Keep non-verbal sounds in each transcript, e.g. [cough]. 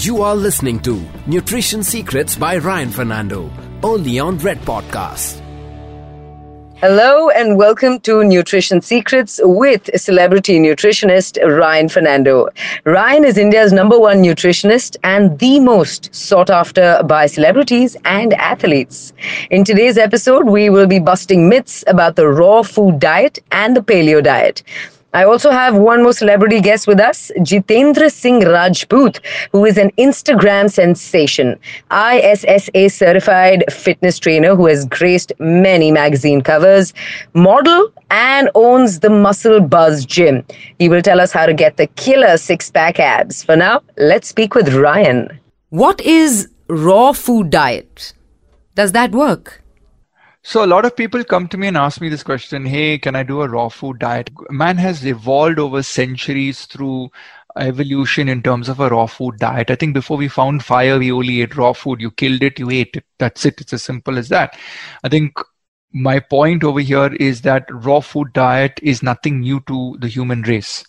You are listening to Nutrition Secrets by Ryan Fernando, only on Red Podcast. Hello and welcome to Nutrition Secrets with celebrity nutritionist Ryan Fernando. Ryan is India's number one nutritionist and the most sought after by celebrities and athletes. In today's episode, we will be busting myths about the raw food diet and the paleo diet. I also have one more celebrity guest with us, Jitendra Singh Rajput, who is an Instagram sensation, ISSA certified fitness trainer who has graced many magazine covers, model, and owns the Muscle Buzz Gym. He will tell us how to get the killer six pack abs. For now, let's speak with Ryan. What is raw food diet? Does that work? So a lot of people come to me and ask me this question, hey, can I do a raw food diet? Man has evolved over centuries through evolution in terms of a raw food diet. I think before we found fire, we only ate raw food. You killed it, you ate it. That's it. It's as simple as that. I think my point over here is that raw food diet is nothing new to the human race.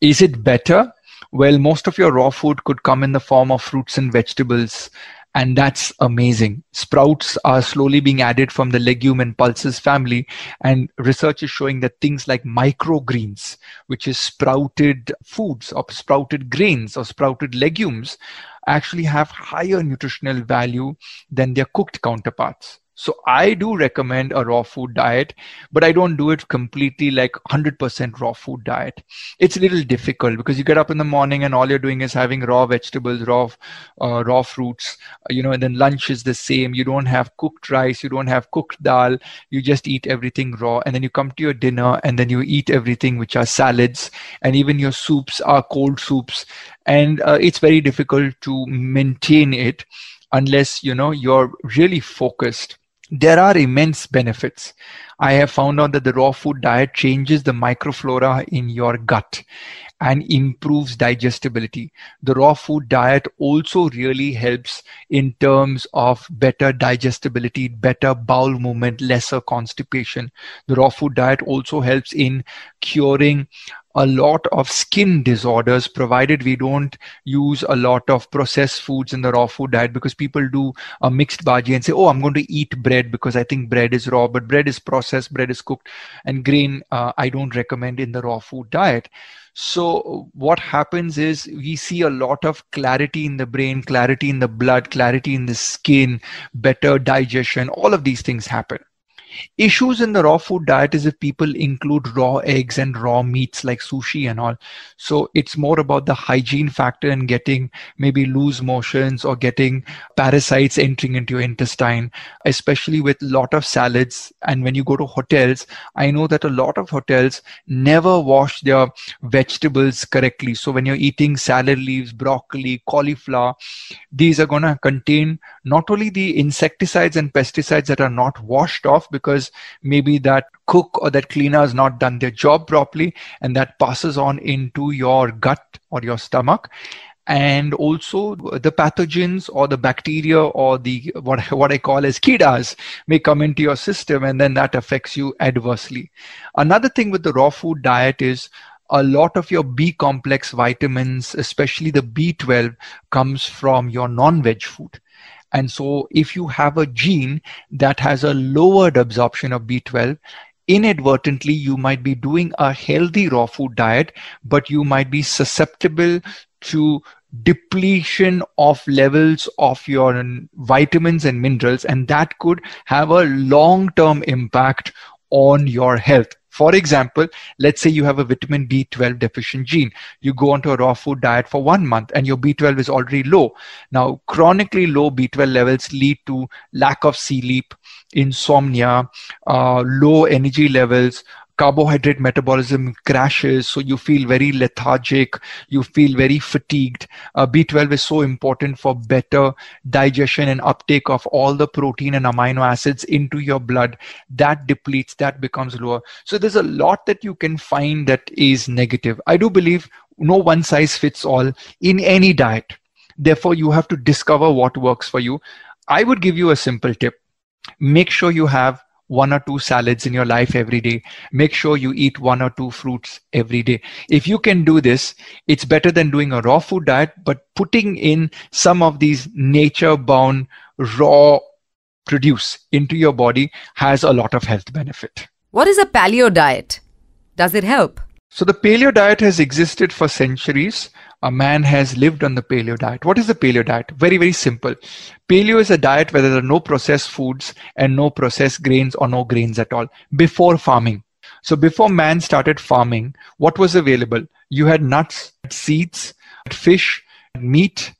Is it better? Well, most of your raw food could come in the form of fruits and vegetables and that's amazing. Sprouts are slowly being added from the legume and pulses family, and research is showing that things like microgreens, which is sprouted foods or sprouted grains or sprouted legumes, actually have higher nutritional value than their cooked counterparts. So I do recommend a raw food diet, but I don't do it completely like 100% raw food diet. It's a little difficult because you get up in the morning and all you're doing is having raw vegetables, raw uh, raw fruits, you know, and then lunch is the same. You don't have cooked rice, you don't have cooked dal. You just eat everything raw, and then you come to your dinner and then you eat everything which are salads, and even your soups are cold soups, and uh, it's very difficult to maintain it unless you know you're really focused there are immense benefits. I have found out that the raw food diet changes the microflora in your gut and improves digestibility. The raw food diet also really helps in terms of better digestibility, better bowel movement, lesser constipation. The raw food diet also helps in curing a lot of skin disorders provided we don't use a lot of processed foods in the raw food diet because people do a mixed bhaji and say oh i'm going to eat bread because i think bread is raw but bread is processed bread is cooked and grain uh, i don't recommend in the raw food diet. So what happens is we see a lot of clarity in the brain clarity in the blood clarity in the skin better digestion all of these things happen Issues in the raw food diet is if people include raw eggs and raw meats like sushi and all. So it's more about the hygiene factor and getting maybe loose motions or getting parasites entering into your intestine, especially with lot of salads. And when you go to hotels, I know that a lot of hotels never wash their vegetables correctly. So when you're eating salad leaves, broccoli, cauliflower, these are going to contain not only the insecticides and pesticides that are not washed off because maybe that cook or that cleaner has not done their job properly and that passes on into your gut or your stomach and also the pathogens or the bacteria or the what what I call as kidas may come into your system and then that affects you adversely. Another thing with the raw food diet is a lot of your B complex vitamins, especially the B12, comes from your non-veg food. And so if you have a gene that has a lowered absorption of B12, inadvertently you might be doing a healthy raw food diet, but you might be susceptible to depletion of levels of your vitamins and minerals, and that could have a long term impact on your health. For example, let's say you have a vitamin B12 deficient gene. You go onto a raw food diet for one month and your B12 is already low. Now, chronically low B12 levels lead to lack of sleep, insomnia, uh, low energy levels, carbohydrate metabolism crashes so you feel very lethargic you feel very fatigued. Uh, b12 is so important for better digestion and uptake of all the protein and amino acids into your blood. That depletes that becomes lower. So there's a lot that you can find that is negative. I do believe no one size fits all in any diet. Therefore you have to discover what works for you. I would give you a simple tip. Make sure you have one or two salads in your life every day. Make sure you eat one or two fruits every day. If you can do this, it's better than doing a raw food diet, but putting in some of these nature bound raw produce into your body has a lot of health benefit. What is a paleo diet? Does it help? So the paleo diet has existed for centuries. A man has lived on the paleo diet. What is the paleo diet? Very, very simple. Paleo is a diet where there are no processed foods and no processed grains or no grains at all before farming. So before man started farming, what was available? You had nuts, seeds, fish, meat,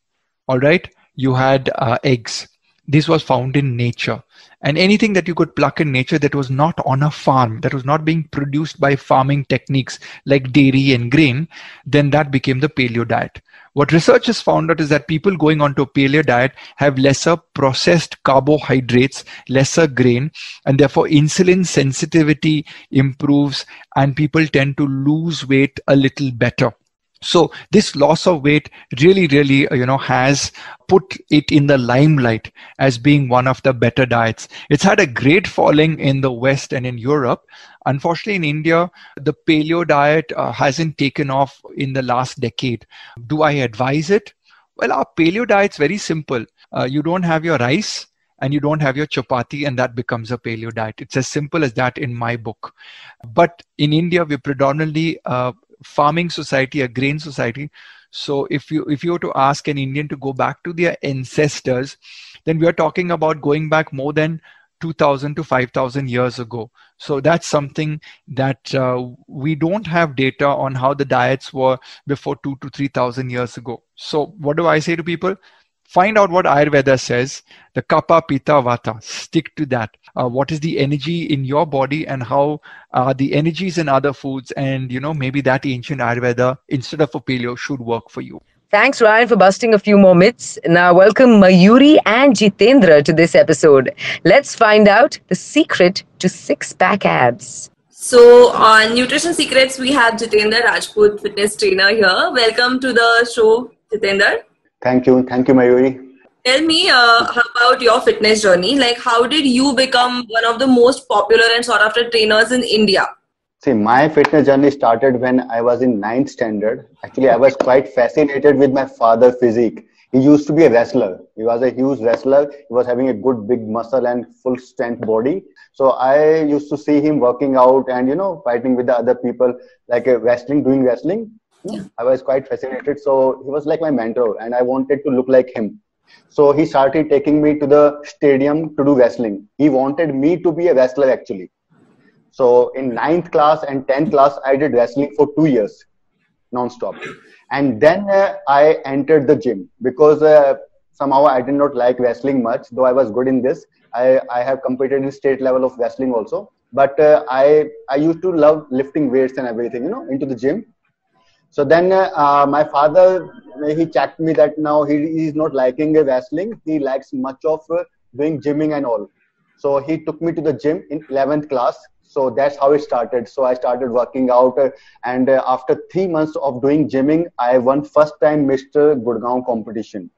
all right? You had uh, eggs. This was found in nature. And anything that you could pluck in nature that was not on a farm that was not being produced by farming techniques like dairy and grain then that became the paleo diet. What research has found out is that people going on to a paleo diet have lesser processed carbohydrates lesser grain and therefore insulin sensitivity improves and people tend to lose weight a little better so this loss of weight really really uh, you know has put it in the limelight as being one of the better diets. It's had a great falling in the west and in europe. Unfortunately in india the paleo diet uh, hasn't taken off in the last decade. Do i advise it? Well our paleo diet's very simple. Uh, you don't have your rice and you don't have your chapati and that becomes a paleo diet. It's as simple as that in my book. But in india we predominantly uh, farming society, a grain society. So if you if you were to ask an Indian to go back to their ancestors, then we are talking about going back more than 2000 to 5000 years ago. So that's something that uh, we don't have data on how the diets were before 2 to 3000 years ago. So what do i say to people find out what ayurveda says the kapha pitta vata stick to that uh, what is the energy in your body and how uh, the energies in other foods and you know maybe that ancient ayurveda instead of a paleo should work for you Thanks, Ryan, for busting a few more myths. Now, welcome Mayuri and Jitendra to this episode. Let's find out the secret to six pack abs. So, on Nutrition Secrets, we have Jitendra Rajput, fitness trainer here. Welcome to the show, Jitendra. Thank you. Thank you, Mayuri. Tell me uh, about your fitness journey. Like, how did you become one of the most popular and sought after trainers in India? See, my fitness journey started when I was in ninth standard. Actually, I was quite fascinated with my father's physique. He used to be a wrestler. He was a huge wrestler. He was having a good big muscle and full strength body. So I used to see him working out and you know fighting with the other people like a wrestling, doing wrestling. Yeah. I was quite fascinated. So he was like my mentor, and I wanted to look like him. So he started taking me to the stadium to do wrestling. He wanted me to be a wrestler actually. So in ninth class and 10th class, I did wrestling for two years, non-stop. And then uh, I entered the gym because uh, somehow I did not like wrestling much, though I was good in this. I, I have competed in state level of wrestling also. But uh, I, I used to love lifting weights and everything, you know, into the gym. So then uh, my father, he checked me that now he is not liking wrestling. He likes much of uh, doing gymming and all. So he took me to the gym in 11th class. So that's how it started. So I started working out, uh, and uh, after three months of doing gymming, I won first time Mr. Gurgaon competition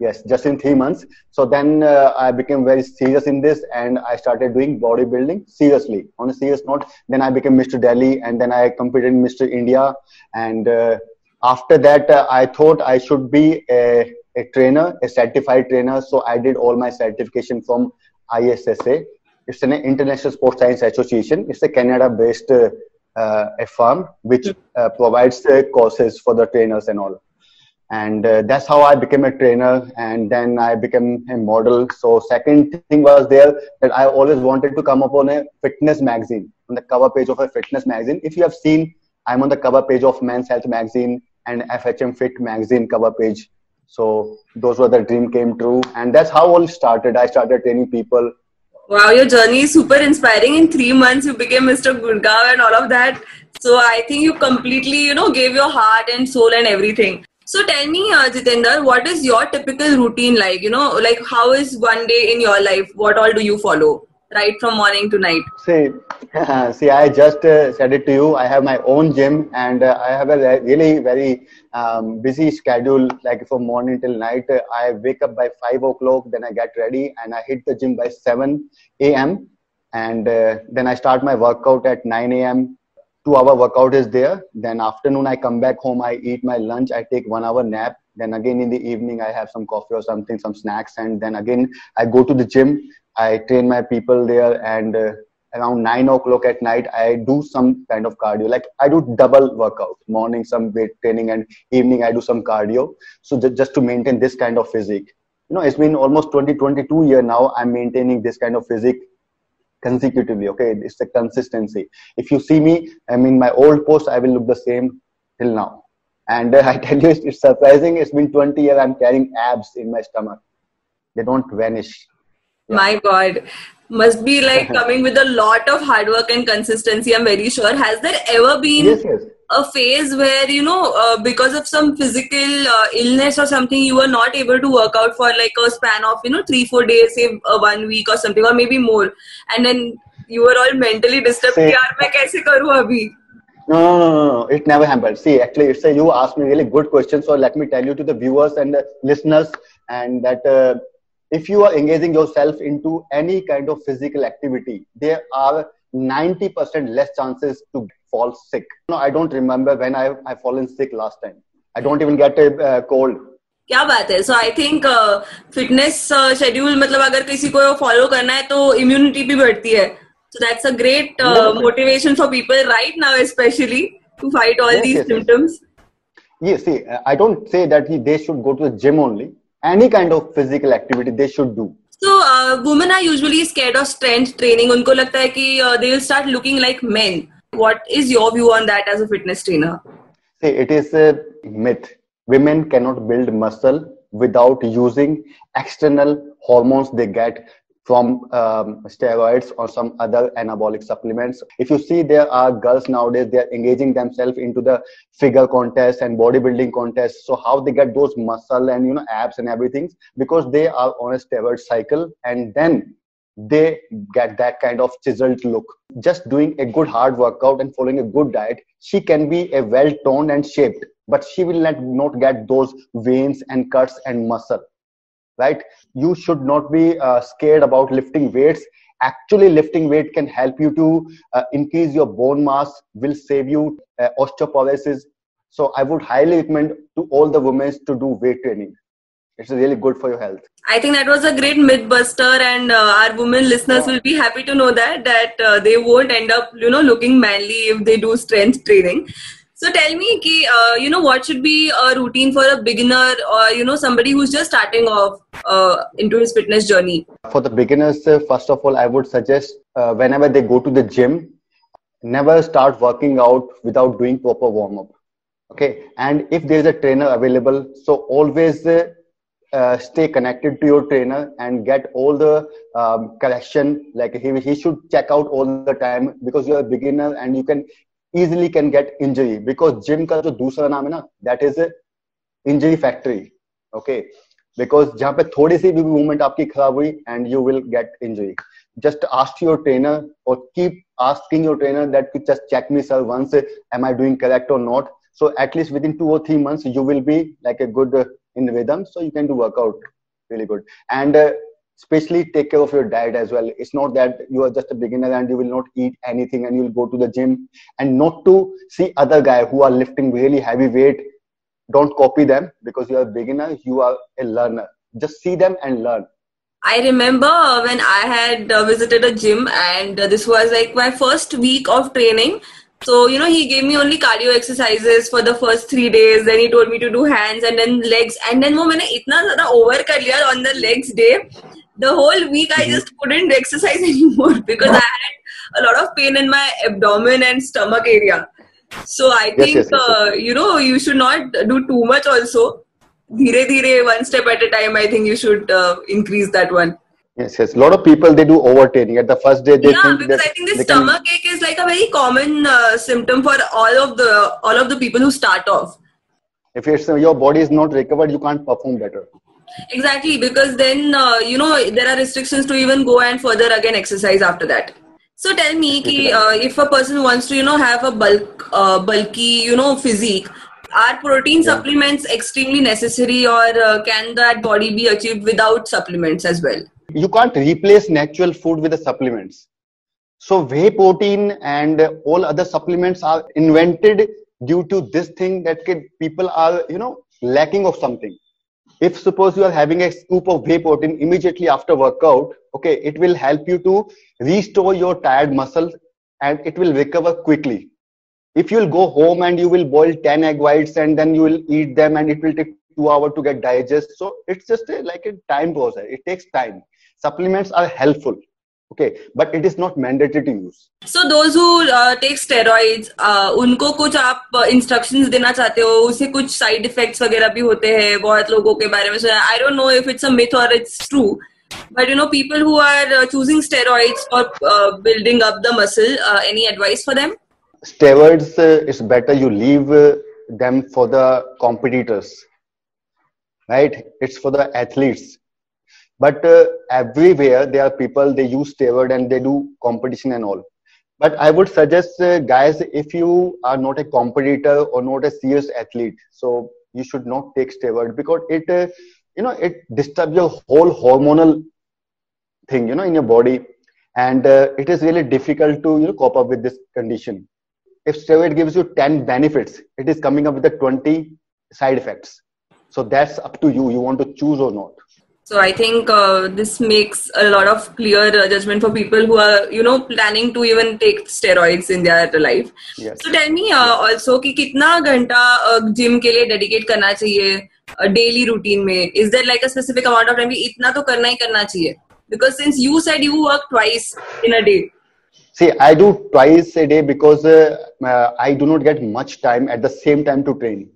yes just in three months. So then uh, i became very serious in this and i started doing bodybuilding seriously. On a serious note then i became mr delhi and then i competed in mr india. And uh, after that uh, i thought i should be a, a trainer a certified trainer. So i did all my certification from issa it's an international sports science association. It's a canada based uh, uh, a firm which uh, provides courses for the trainers and all and uh, that's how i became a trainer and then i became a model. So second thing was there that i always wanted to come up on a fitness magazine on the cover page of a fitness magazine. If you have seen i'm on the cover page of men's health magazine and fhm fit magazine cover page. So those were the dream came true. And that's how all started. I started training people. Wow your journey is super inspiring. In three months you became mr gurgaon and all of that. So i think you completely you know gave your heart and soul and everything so tell me, uh, Jitendra, what is your typical routine like? You know, like how is one day in your life? What all do you follow? Right from morning to night. See, [laughs] see, I just uh, said it to you. I have my own gym, and uh, I have a really very um, busy schedule. Like from morning till night, I wake up by five o'clock, then I get ready, and I hit the gym by seven a.m. and uh, then I start my workout at 9 a.m. Two hour workout is there. Then afternoon I come back home. I eat my lunch. I take one hour nap. Then again in the evening I have some coffee or something, some snacks, and then again I go to the gym. I train my people there, and uh, around nine o'clock at night I do some kind of cardio. Like I do double workout. Morning some weight training, and evening I do some cardio. So just to maintain this kind of physique. You know, it's been almost 20, 22 year now. I'm maintaining this kind of physique consecutively okay? It's the consistency. If you see me i mean my old post i will look the same till now. And uh, [laughs] i tell you it's, it's, surprising. It's been 20 years i'm carrying abs in my stomach. They don't vanish. Yeah. my god. Must be like [laughs] coming with a lot of hard work and consistency i'm very sure. Has there ever been yes, yes a phase where you know uh, because of some physical uh, illness or something you were not able to work out for like a span of you know 3 4 days say uh, one week or something or maybe more and then you were all mentally disturbed See, yaar main kaise karu abhi no, no, no, no, it never happened. See, actually, it's a, you asked me really good question. So let me tell you to the viewers and the listeners, and that uh, if you are engaging yourself into any kind of physical activity, there are 90% less chances to fall sick. No, I don't remember when I I fallen sick last time. I don't even get a uh, cold. क्या बात है so I think fitness schedule मतलब अगर किसी को follow करना है तो इम्यूनिटी भी बढ़ती है so that's a great uh, motivation for people right now especially to fight all yes, these yes, symptoms yes see i don't say that they should go to the gym only any kind of physical activity they should do So uh, women are usually scared of strength training unko lagta hai ki uh, they will start looking like men what is your view on that as a fitness trainer? See, it is a myth. Women cannot build muscle without using external hormones they get from um, steroids or some other anabolic supplements. If you see, there are girls nowadays, they are engaging themselves into the figure contest and bodybuilding contest. So how they get those muscle and, you know, abs and everything because they are on a steroid cycle and then they get that kind of chiseled look. Just doing a good hard workout and following a good diet, she can be a well toned and shaped, but she will not, not get those veins and cuts and muscle. Right? You should not be uh, scared about lifting weights. Actually, lifting weight can help you to uh, increase your bone mass, will save you uh, osteoporosis. So, I would highly recommend to all the women to do weight training it's really good for your health i think that was a great myth buster and uh, our women listeners yeah. will be happy to know that that uh, they won't end up you know looking manly if they do strength training so tell me ki, uh, you know what should be a routine for a beginner or you know somebody who's just starting off uh, into his fitness journey? For the beginners uh, first of all i would suggest uh, whenever they go to the gym never start working out without doing proper warm up okay? And if there is a trainer available so always uh, stay connected to your trainer and get all the um, correction. Like he, he should check out all the time because you're a beginner and you can easily can get injury because gym ka jo dusra naam hai na that is injury factory okay? Because jahan pe thodi si bhi movement aapki kharab hui and you will get injury. Just ask your trainer or keep asking your trainer that just check me sir once am i doing correct or not? So at least within two or three months you will be like a good uh, in rhythm so you can do workout really good. And uh, especially take care of your diet as well it's not that you are just a beginner and you will not eat anything and you will go to the gym and not to see other guy who are lifting really heavy weight don't copy them because you are a beginner you are a learner just see them and learn I remember when I had uh, visited a gym, and uh, this was like my first week of training. So, you know, he gave me only cardio exercises for the first three days. Then he told me to do hands and then legs. And then वो मैंने इतना ज़्यादा over कर लिया on the legs day. the whole week I just couldn't exercise [laughs] anymore because I had a lot of pain in my abdomen and stomach area. So I think, yes, yes, yes, uh, you know, you should not do too much also. Dhire, one step at a time, I think you should uh, increase that one. Yes, yes. A lot of people they do overtraining at the first day. They yeah, think because I think the stomach can... ache is like a very common uh, symptom for all of the all of the people who start off. If your body is not recovered, you can't perform better. Exactly, because then uh, you know there are restrictions to even go and further again exercise after that. So tell me, ki, uh, if a person wants to you know have a bulk uh, bulky you know physique, are protein yeah. supplements extremely necessary, or uh, can that body be achieved without supplements as well? you can't replace natural food with the supplements So whey protein and all other supplements are invented due to this thing that people are, you know, lacking of something. If suppose you are having a scoop of whey protein immediately after workout, okay, it will help you to restore your tired muscles and it will recover quickly. If you'll go home and you will boil 10 egg whites and then you will eat them and it will take two hours to get digest. So it's just a, like a time process. It takes time. Supplements are helpful okay but it is not mandatory to use so those who uh, take steroids uh, उनको कुछ आप instructions देना चाहते हो उसे कुछ side effects वगैरह भी होते हैं बहुत लोगों के बारे में सुना I don't know if it's a myth or it's true but you know people who are uh, choosing steroids for uh, building up the muscle uh, any advice for them steroids uh, it's better you leave uh, them for the competitors right it's for the athletes but uh, everywhere there are people they use steroid and they do competition and all. But i would suggest uh, guys if you are not a competitor or not a serious athlete so you should not take steroid because it uh, you know it disturbs your whole hormonal thing you know in your body. And uh, it is really difficult to you know cope up with this condition. If steroid gives you 10 benefits it is coming up with the 20 side effects. So that's up to you. You want to choose or not so I think uh, this makes a lot of clear uh, judgment for people who are, you know, planning to even take steroids in their life. Yes. So tell me uh, also कि कितना घंटा gym के लिए dedicate करना चाहिए daily routine में? Is there like a specific amount of time कि इतना तो करना ही करना चाहिए? Because since you said you work twice in a day. See, I do twice a day because uh, uh, I do not get much time at the same time to train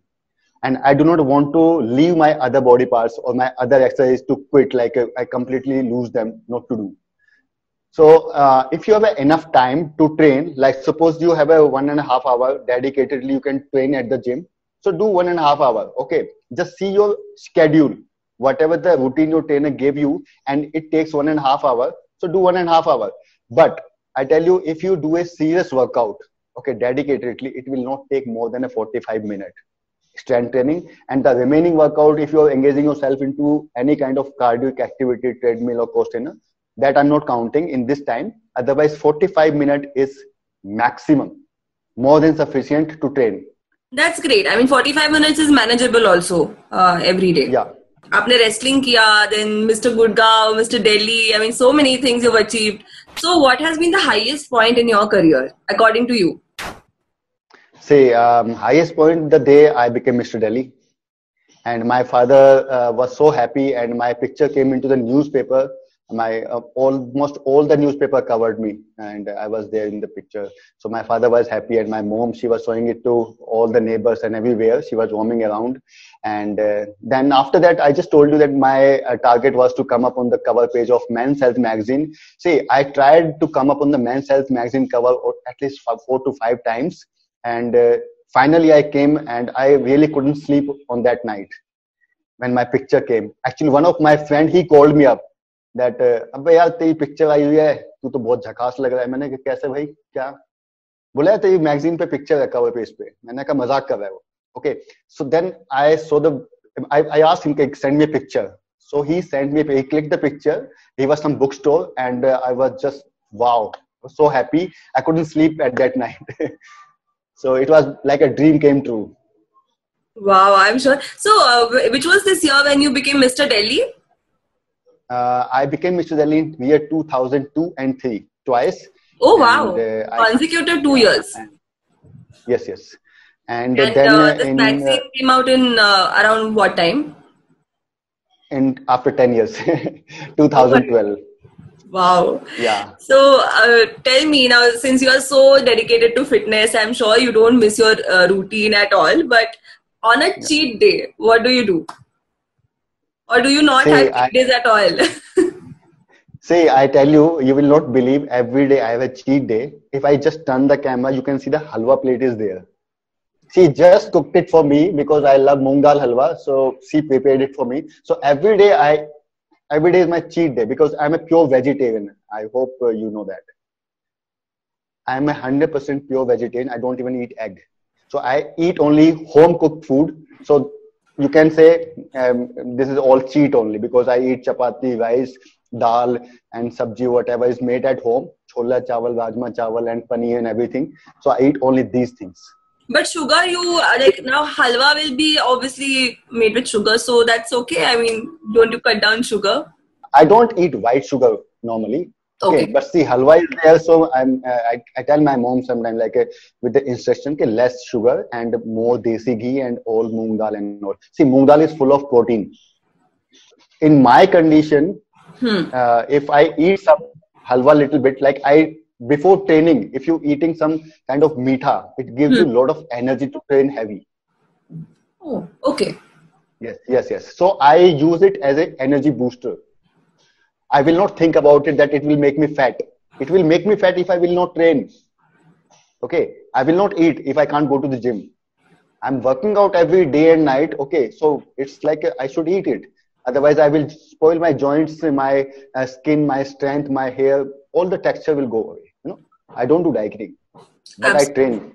and i do not want to leave my other body parts or my other exercise to quit like uh, i completely lose them not to do. So uh, if you have enough time to train like suppose you have a one and a half hour dedicatedly you can train at the gym. So do one and a half hour okay? Just see your schedule whatever the routine your trainer gave you and it takes one and a half hour. So do one and a half hour. But i tell you if you do a serious workout okay dedicatedly it will not take more than a 45 minute strength training and the remaining workout if you're engaging yourself into any kind of cardiac activity treadmill or cross trainer that i'm not counting in this time. Otherwise 45 minutes is maximum more than sufficient to train. That's great. I mean 45 minutes is manageable also uh, every day. Yeah. आपने wrestling किया then mister Gurgaon mister Delhi I mean so many things you achieved so what has been the highest point in your career according to you See, um, highest point the day I became Mr. Delhi, and my father uh, was so happy, and my picture came into the newspaper. My uh, almost all the newspaper covered me, and I was there in the picture. So my father was happy, and my mom she was showing it to all the neighbors and everywhere. She was roaming around, and uh, then after that, I just told you that my uh, target was to come up on the cover page of Men's Health magazine. See, I tried to come up on the Men's Health magazine cover at least four to five times and uh, finally i came and i really couldn't sleep on that night when my picture came actually one of my friend he called me up that अबे यार तेरी picture आई हुई है तू तो बहुत झकास लग रहा है मैंने कहा कैसे भाई क्या बोला तेरी मैगजीन पे पिक्चर रखा हुआ पेज पे मैंने कहा मजाक कर रहा है वो okay so then I so the I, I asked him to send me a picture. So he sent me, he clicked the picture. He was some bookstore and uh, I was just, wow, was so happy. I couldn't sleep at that night. [laughs] So it was like a dream came true. Wow, I'm sure. So, uh, which was this year when you became Mr. Delhi? Uh, I became Mr. Delhi in year 2002 and 3, twice. Oh, wow. And, uh, Consecutive two years. Yes, yes. And, and then uh, the in, vaccine came out in uh, around what time? In after 10 years, [laughs] 2012. Wow. Yeah. So uh, tell me now, since you are so dedicated to fitness, I'm sure you don't miss your uh, routine at all. But on a yeah. cheat day, what do you do? Or do you not See, have cheat I, days at all? [laughs] See, I tell you, you will not believe every day I have a cheat day. If I just turn the camera, you can see the halwa plate is there. She just cooked it for me because I love moong dal halwa. So she prepared it for me. So every day I every day is my cheat day because I'm a pure vegetarian. I hope uh, you know that. I'm a hundred percent pure vegetarian. I don't even eat egg. So I eat only home cooked food. So you can say um, this is all cheat only because I eat chapati, rice, dal, and sabji, whatever is made at home. chola chawal, rajma chawal, and paneer and everything. So I eat only these things. But sugar, you uh, like now halwa will be obviously made with sugar, so that's okay. I mean, don't you cut down sugar? I don't eat white sugar normally. Okay, Okay. but see, halwa is there, so I'm. Uh, I, I tell my mom sometimes like uh, with the instruction, okay, less sugar and more desi ghee and all moong dal and all. See, moong dal is full of protein. In my condition, Hmm. uh, if I eat some halwa little bit, like I before training, if you're eating some kind of meetha, it gives you a lot of energy to train heavy. Oh, okay. Yes, yes, yes. So I use it as an energy booster. I will not think about it that it will make me fat. It will make me fat if I will not train. Okay, I will not eat if I can't go to the gym. I'm working out every day and night. Okay, so it's like I should eat it. Otherwise, I will spoil my joints, my uh, skin, my strength, my hair. All the texture will go away. You know, I don't do dieting, but I train.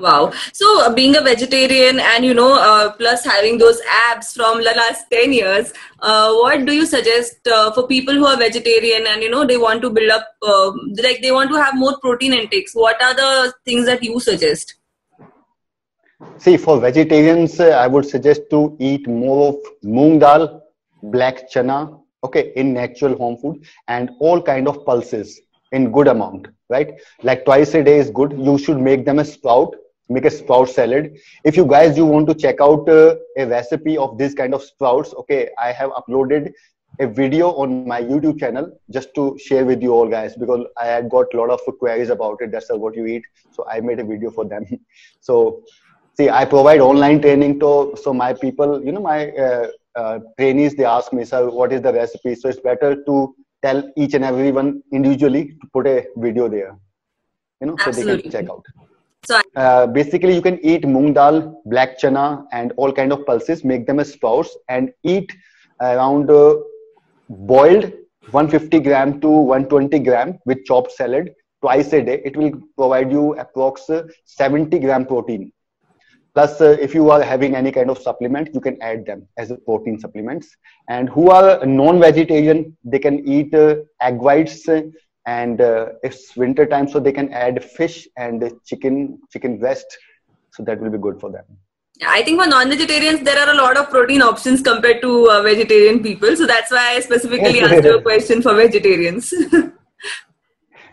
Wow. So, uh, being a vegetarian and you know, uh, plus having those abs from the last 10 years, uh, what do you suggest uh, for people who are vegetarian and you know, they want to build up, uh, like they want to have more protein intakes? What are the things that you suggest? See, for vegetarians, uh, I would suggest to eat more of moong dal, black chana, okay, in natural home food, and all kind of pulses in good amount, right? Like twice a day is good. You should make them a sprout, make a sprout salad. If you guys you want to check out uh, a recipe of this kind of sprouts, okay, I have uploaded a video on my YouTube channel just to share with you all guys because I had got a lot of queries about it. That's what you eat, so I made a video for them. [laughs] so see i provide online training to so my people you know my uh, uh, trainees they ask me sir what is the recipe? So it's better to tell each and everyone individually to put a video there you know so they can check out. So, uh, basically you can eat moong dal black chana and all kind of pulses make them as sprouts and eat around uh, boiled 150 gram to 120 gram with chopped salad twice a day. It will provide you approx uh, 70 gram protein plus uh, if you are having any kind of supplement you can add them as a protein supplements and who are non-vegetarian they can eat uh, egg whites uh, and uh, it's winter time so they can add fish and chicken chicken breast so that will be good for them I think for non-vegetarians, there are a lot of protein options compared to uh, vegetarian people. So that's why I specifically [laughs] asked you a question for vegetarians. [laughs]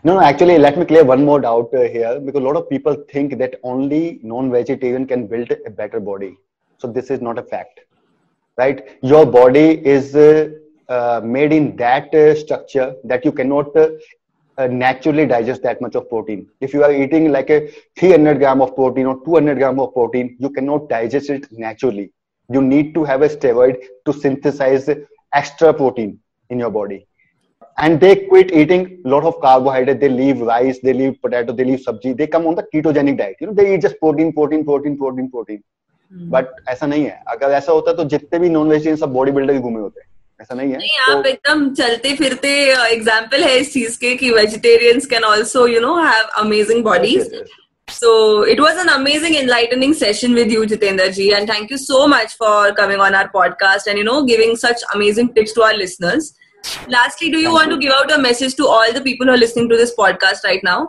No, no, actually, let me clear one more doubt uh, here because a lot of people think that only non vegetarian can build a better body. So, this is not a fact, right? Your body is uh, uh, made in that uh, structure that you cannot uh, uh, naturally digest that much of protein. If you are eating like a 300 gram of protein or 200 gram of protein, you cannot digest it naturally. You need to have a steroid to synthesize extra protein in your body and they quit eating a lot of carbohydrate they leave rice they leave potato they leave sabji they come on the ketogenic diet you know they eat just protein protein protein protein protein but ऐसा नहीं है अगर ऐसा होता तो जितने भी non vegetarian सब बॉडी बिल्डर ही घूमे होते ऐसा नहीं है नहीं तो आप एकदम चलते फिरते एग्जाम्पल है इस चीज के कि vegetarians can also you know have amazing bodies yes, yes. So it was an amazing, enlightening session with you, Jitendra ji, and thank you so much for coming on our podcast and you know giving such amazing tips to our listeners. Lastly, do you want to give out a message to all the people who are listening to this podcast right now?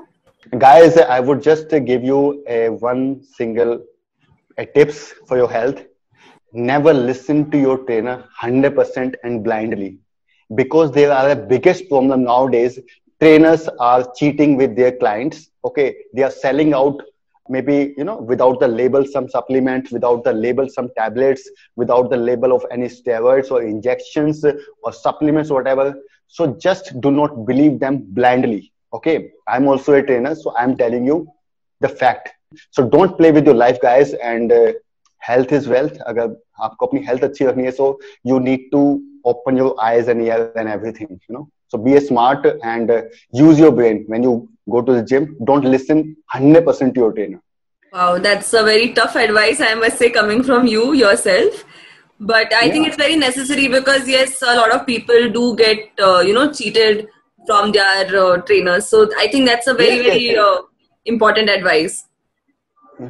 guys i would just give you a one single a tips for your health. Never listen to your trainer 100% and blindly because there are the biggest problem nowadays. Trainers are cheating with their clients okay? They are selling out maybe you know without the label some supplements, without the label some tablets without the label of any steroids or injections or supplements or whatever. So just do not believe them blindly okay? I'm also a trainer so i'm telling you the fact. So don't play with your life guys and uh, health is wealth. agar aapko apni health achhi rakhni hai so you need to open your eyes and ears and everything you know? So be a smart and uh, use your brain when you go to the gym don't listen 100% to your trainer Wow, that's a very tough advice, I must say, coming from you yourself. But I think it's very necessary because, yes, a lot of people do get, uh, you know, cheated from their uh, trainers. So I think that's a very, Yes, yes, very yes. uh, important advice.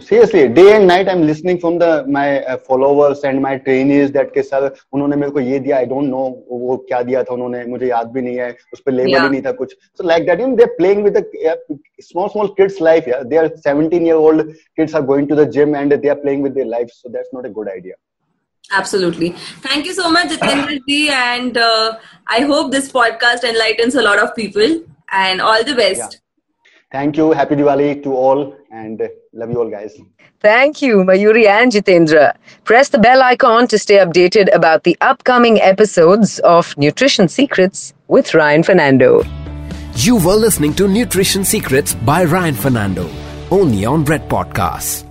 seriously day and night i'm listening from the my uh, followers and my trainees that के sir उन्होंने मेरे को ये दिया i don't know वो क्या दिया था उन्होंने मुझे याद भी नहीं है उस पे लेबल Yeah. ही नहीं था कुछ so like that you know they're playing with the uh, small small kids life yeah they are 17 year old kids are going to the gym and they are playing with their lives so that's not a good idea Absolutely. Thank you so much, Jitendra ji, and uh, I hope this podcast enlightens a lot of people. And all the best. thank you happy diwali to all and uh, love you all guys Thank you, Mayuri and Jitendra. Press the bell icon to stay updated about the upcoming episodes of Nutrition Secrets with Ryan Fernando. You were listening to Nutrition Secrets by Ryan Fernando, only on Red Podcasts.